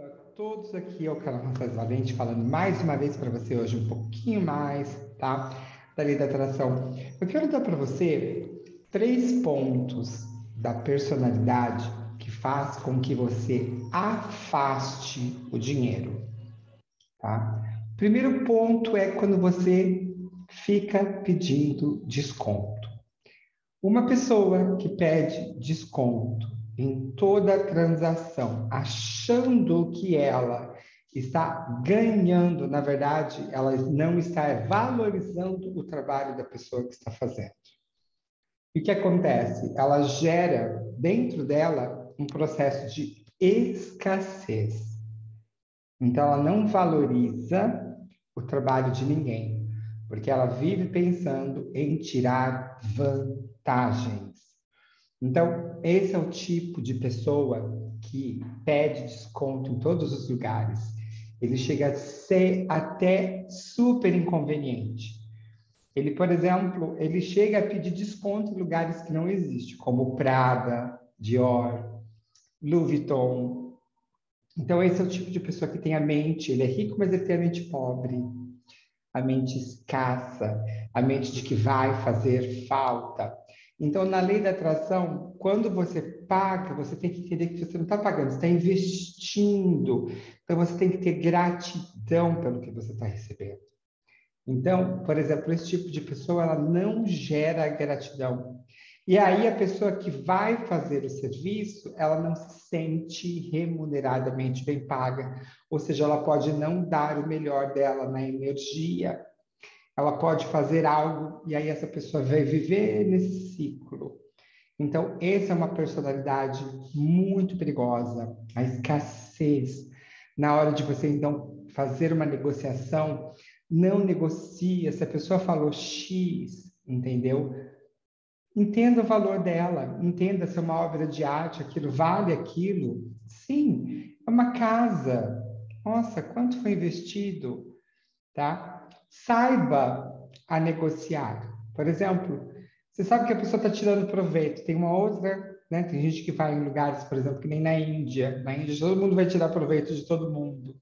a todos aqui ao canal Raças Valente, falando mais uma vez para você hoje um pouquinho mais, tá? Da lei da atração. Eu quero dar para você três pontos da personalidade que faz com que você afaste o dinheiro, tá? Primeiro ponto é quando você fica pedindo desconto. Uma pessoa que pede desconto em toda transação, achando que ela está ganhando, na verdade, ela não está valorizando o trabalho da pessoa que está fazendo. E o que acontece? Ela gera dentro dela um processo de escassez. Então, ela não valoriza o trabalho de ninguém, porque ela vive pensando em tirar vantagens. Então, esse é o tipo de pessoa que pede desconto em todos os lugares. Ele chega a ser até super inconveniente. Ele, por exemplo, ele chega a pedir desconto em lugares que não existem, como Prada, Dior, Louis Vuitton. Então, esse é o tipo de pessoa que tem a mente, ele é rico, mas ele tem a mente pobre, a mente escassa, a mente de que vai fazer falta. Então, na lei da atração, quando você paga, você tem que entender que você não está pagando, você está investindo. Então, você tem que ter gratidão pelo que você está recebendo. Então, por exemplo, esse tipo de pessoa, ela não gera gratidão. E aí, a pessoa que vai fazer o serviço, ela não se sente remuneradamente bem paga. Ou seja, ela pode não dar o melhor dela na energia, ela pode fazer algo e aí essa pessoa vai viver nesse ciclo. Então, essa é uma personalidade muito perigosa, a escassez. Na hora de você, então, fazer uma negociação, não negocia. Se a pessoa falou X, entendeu? Entenda o valor dela, entenda se é uma obra de arte, aquilo vale aquilo. Sim, é uma casa. Nossa, quanto foi investido, tá? Saiba a negociar. Por exemplo, você sabe que a pessoa está tirando proveito. Tem uma outra, né? Tem gente que vai em lugares, por exemplo, que nem na Índia. Na Índia todo mundo vai tirar proveito de todo mundo.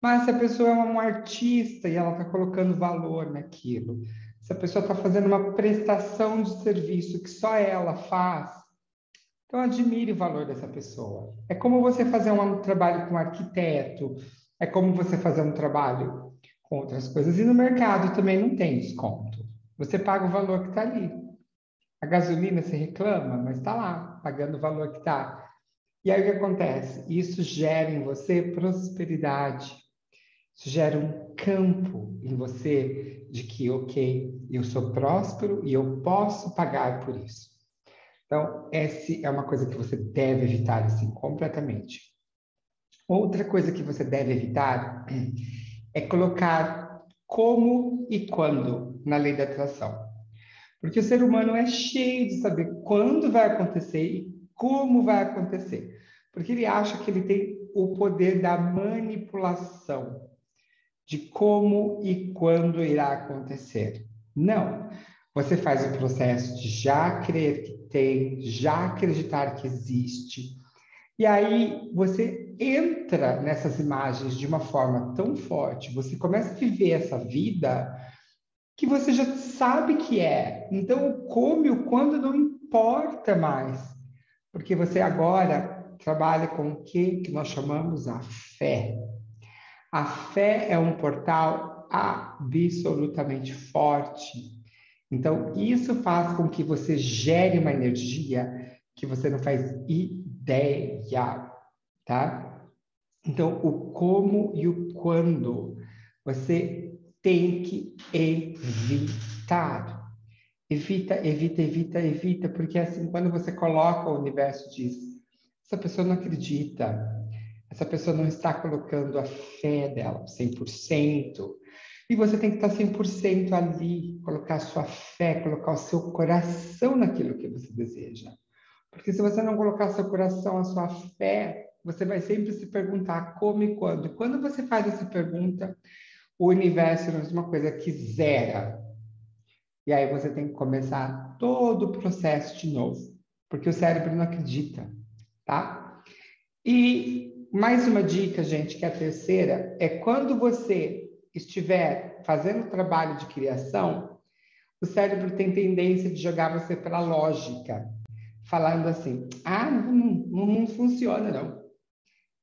Mas se a pessoa é um artista e ela está colocando valor naquilo, se a pessoa está fazendo uma prestação de serviço que só ela faz, então admire o valor dessa pessoa. É como você fazer um trabalho com um arquiteto, é como você fazer um trabalho com outras coisas. E no mercado também não tem desconto. Você paga o valor que está ali. A gasolina você reclama, mas está lá, pagando o valor que está. E aí o que acontece? Isso gera em você prosperidade. Isso gera um campo em você de que, ok, eu sou próspero e eu posso pagar por isso. Então, essa é uma coisa que você deve evitar, assim, completamente. Outra coisa que você deve evitar é colocar como e quando na lei da atração. Porque o ser humano é cheio de saber quando vai acontecer e como vai acontecer. Porque ele acha que ele tem o poder da manipulação de como e quando irá acontecer. Não. Você faz o processo de já crer que tem, já acreditar que existe. E aí você entra nessas imagens de uma forma tão forte, você começa a viver essa vida que você já sabe que é. Então, o como e o quando não importa mais, porque você agora trabalha com o que, que nós chamamos a fé. A fé é um portal absolutamente forte. Então, isso faz com que você gere uma energia que você não faz ideia, tá? Então, o como e o quando você tem que evitar. Evita, evita, evita, evita, porque assim, quando você coloca o universo diz, essa pessoa não acredita, essa pessoa não está colocando a fé dela 100%, e você tem que estar 100% ali, colocar a sua fé, colocar o seu coração naquilo que você deseja. Porque se você não colocar seu coração, a sua fé, você vai sempre se perguntar como e quando. Quando você faz essa pergunta, o universo é uma coisa que zera. E aí você tem que começar todo o processo de novo, porque o cérebro não acredita, tá? E mais uma dica, gente, que é a terceira, é quando você estiver fazendo trabalho de criação, o cérebro tem tendência de jogar você para lógica, falando assim: ah, não, não, não funciona, não.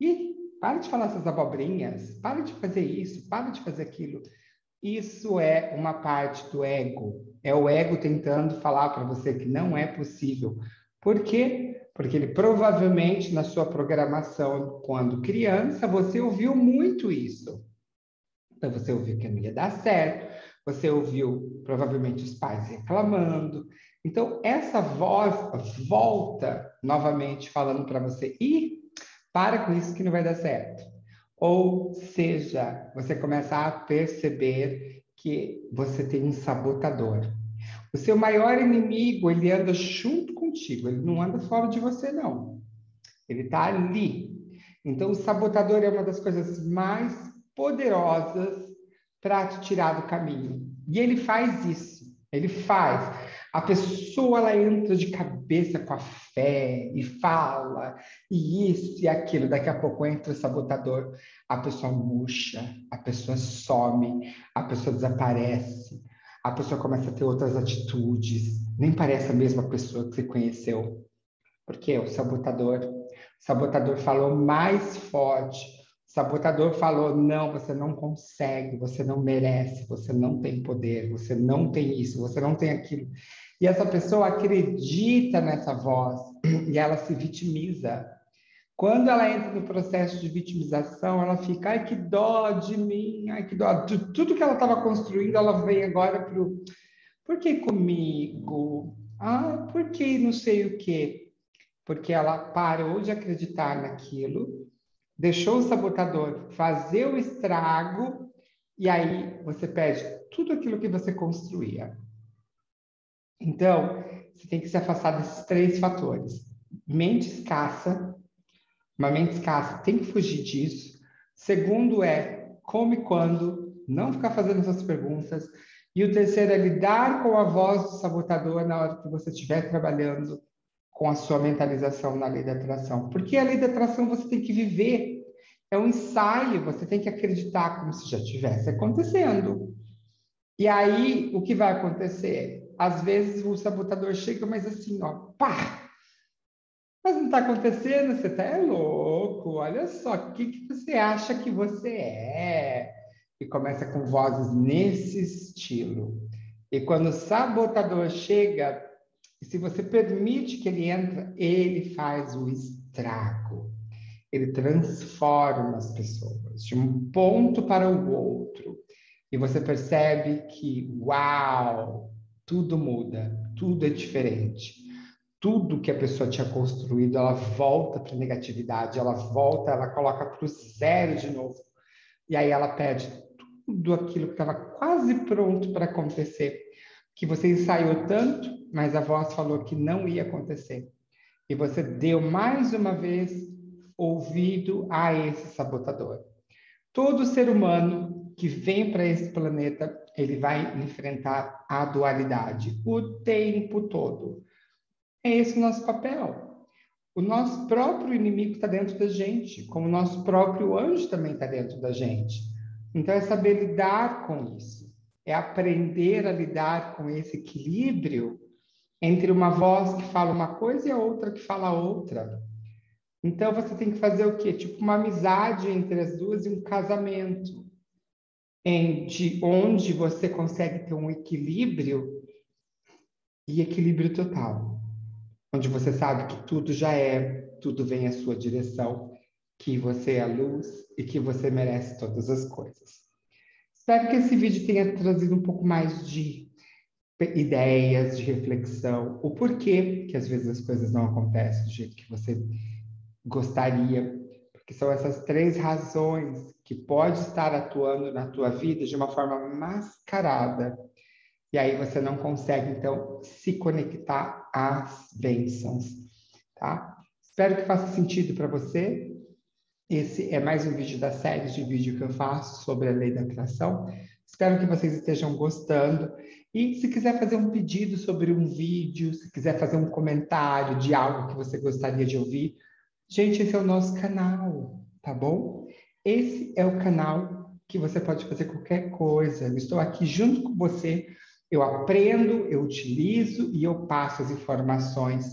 E para de falar essas abobrinhas, para de fazer isso, para de fazer aquilo. Isso é uma parte do ego. É o ego tentando falar para você que não é possível. Por quê? Porque ele provavelmente, na sua programação, quando criança, você ouviu muito isso. Então, você ouviu que não ia dar certo, você ouviu provavelmente os pais reclamando. Então, essa voz volta novamente falando para você: e para com isso que não vai dar certo. Ou seja, você começa a perceber que você tem um sabotador. O seu maior inimigo, ele anda junto contigo, ele não anda fora de você, não. Ele está ali. Então, o sabotador é uma das coisas mais poderosas para te tirar do caminho. E ele faz isso. Ele faz. A pessoa ela entra de cabeça com a fé e fala e isso e aquilo. Daqui a pouco entra o sabotador, a pessoa murcha, a pessoa some, a pessoa desaparece, a pessoa começa a ter outras atitudes, nem parece a mesma pessoa que você conheceu. Porque o sabotador, o sabotador falou mais forte. O sabotador falou: não, você não consegue, você não merece, você não tem poder, você não tem isso, você não tem aquilo. E essa pessoa acredita nessa voz e ela se vitimiza. Quando ela entra no processo de vitimização, ela fica, ai que dó de mim, ai que dó. Tudo que ela estava construindo, ela vem agora para o. Por que comigo? Ah, por que não sei o quê? Porque ela parou de acreditar naquilo, deixou o sabotador fazer o estrago, e aí você perde tudo aquilo que você construía. Então, você tem que se afastar desses três fatores. Mente escassa, uma mente escassa tem que fugir disso. Segundo é como e quando, não ficar fazendo essas perguntas. E o terceiro é lidar com a voz do sabotador na hora que você estiver trabalhando com a sua mentalização na lei da atração. Porque a lei da atração você tem que viver. É um ensaio, você tem que acreditar como se já estivesse acontecendo. E aí, o que vai acontecer? Às vezes o sabotador chega, mas assim, ó, pá! Mas não está acontecendo, você tá é louco, olha só, o que, que você acha que você é? E começa com vozes nesse estilo. E quando o sabotador chega, se você permite que ele entre, ele faz o estrago. Ele transforma as pessoas de um ponto para o outro. E você percebe que, uau, tudo muda, tudo é diferente. Tudo que a pessoa tinha construído, ela volta para negatividade, ela volta, ela coloca para o zero de novo. E aí ela perde tudo aquilo que estava quase pronto para acontecer, que você ensaiou tanto, mas a voz falou que não ia acontecer. E você deu mais uma vez ouvido a esse sabotador. Todo ser humano que vem para esse planeta ele vai enfrentar a dualidade o tempo todo. É esse o nosso papel. O nosso próprio inimigo está dentro da gente, como o nosso próprio anjo também está dentro da gente. Então, é saber lidar com isso, é aprender a lidar com esse equilíbrio entre uma voz que fala uma coisa e a outra que fala outra. Então, você tem que fazer o quê? Tipo uma amizade entre as duas e um casamento em de onde você consegue ter um equilíbrio e equilíbrio total, onde você sabe que tudo já é, tudo vem à sua direção, que você é a luz e que você merece todas as coisas. Espero que esse vídeo tenha trazido um pouco mais de ideias, de reflexão, o porquê que às vezes as coisas não acontecem do jeito que você gostaria, porque são essas três razões que pode estar atuando na tua vida de uma forma mascarada. E aí você não consegue, então, se conectar às bênçãos, tá? Espero que faça sentido para você. Esse é mais um vídeo da série de vídeo que eu faço sobre a lei da atração. Espero que vocês estejam gostando. E se quiser fazer um pedido sobre um vídeo, se quiser fazer um comentário de algo que você gostaria de ouvir, gente, esse é o nosso canal. tá bom? Esse é o canal que você pode fazer qualquer coisa. Eu estou aqui junto com você. Eu aprendo, eu utilizo e eu passo as informações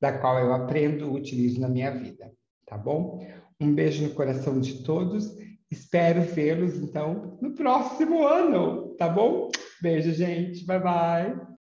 da qual eu aprendo e utilizo na minha vida, tá bom? Um beijo no coração de todos. Espero vê-los, então, no próximo ano, tá bom? Beijo, gente. Bye, bye.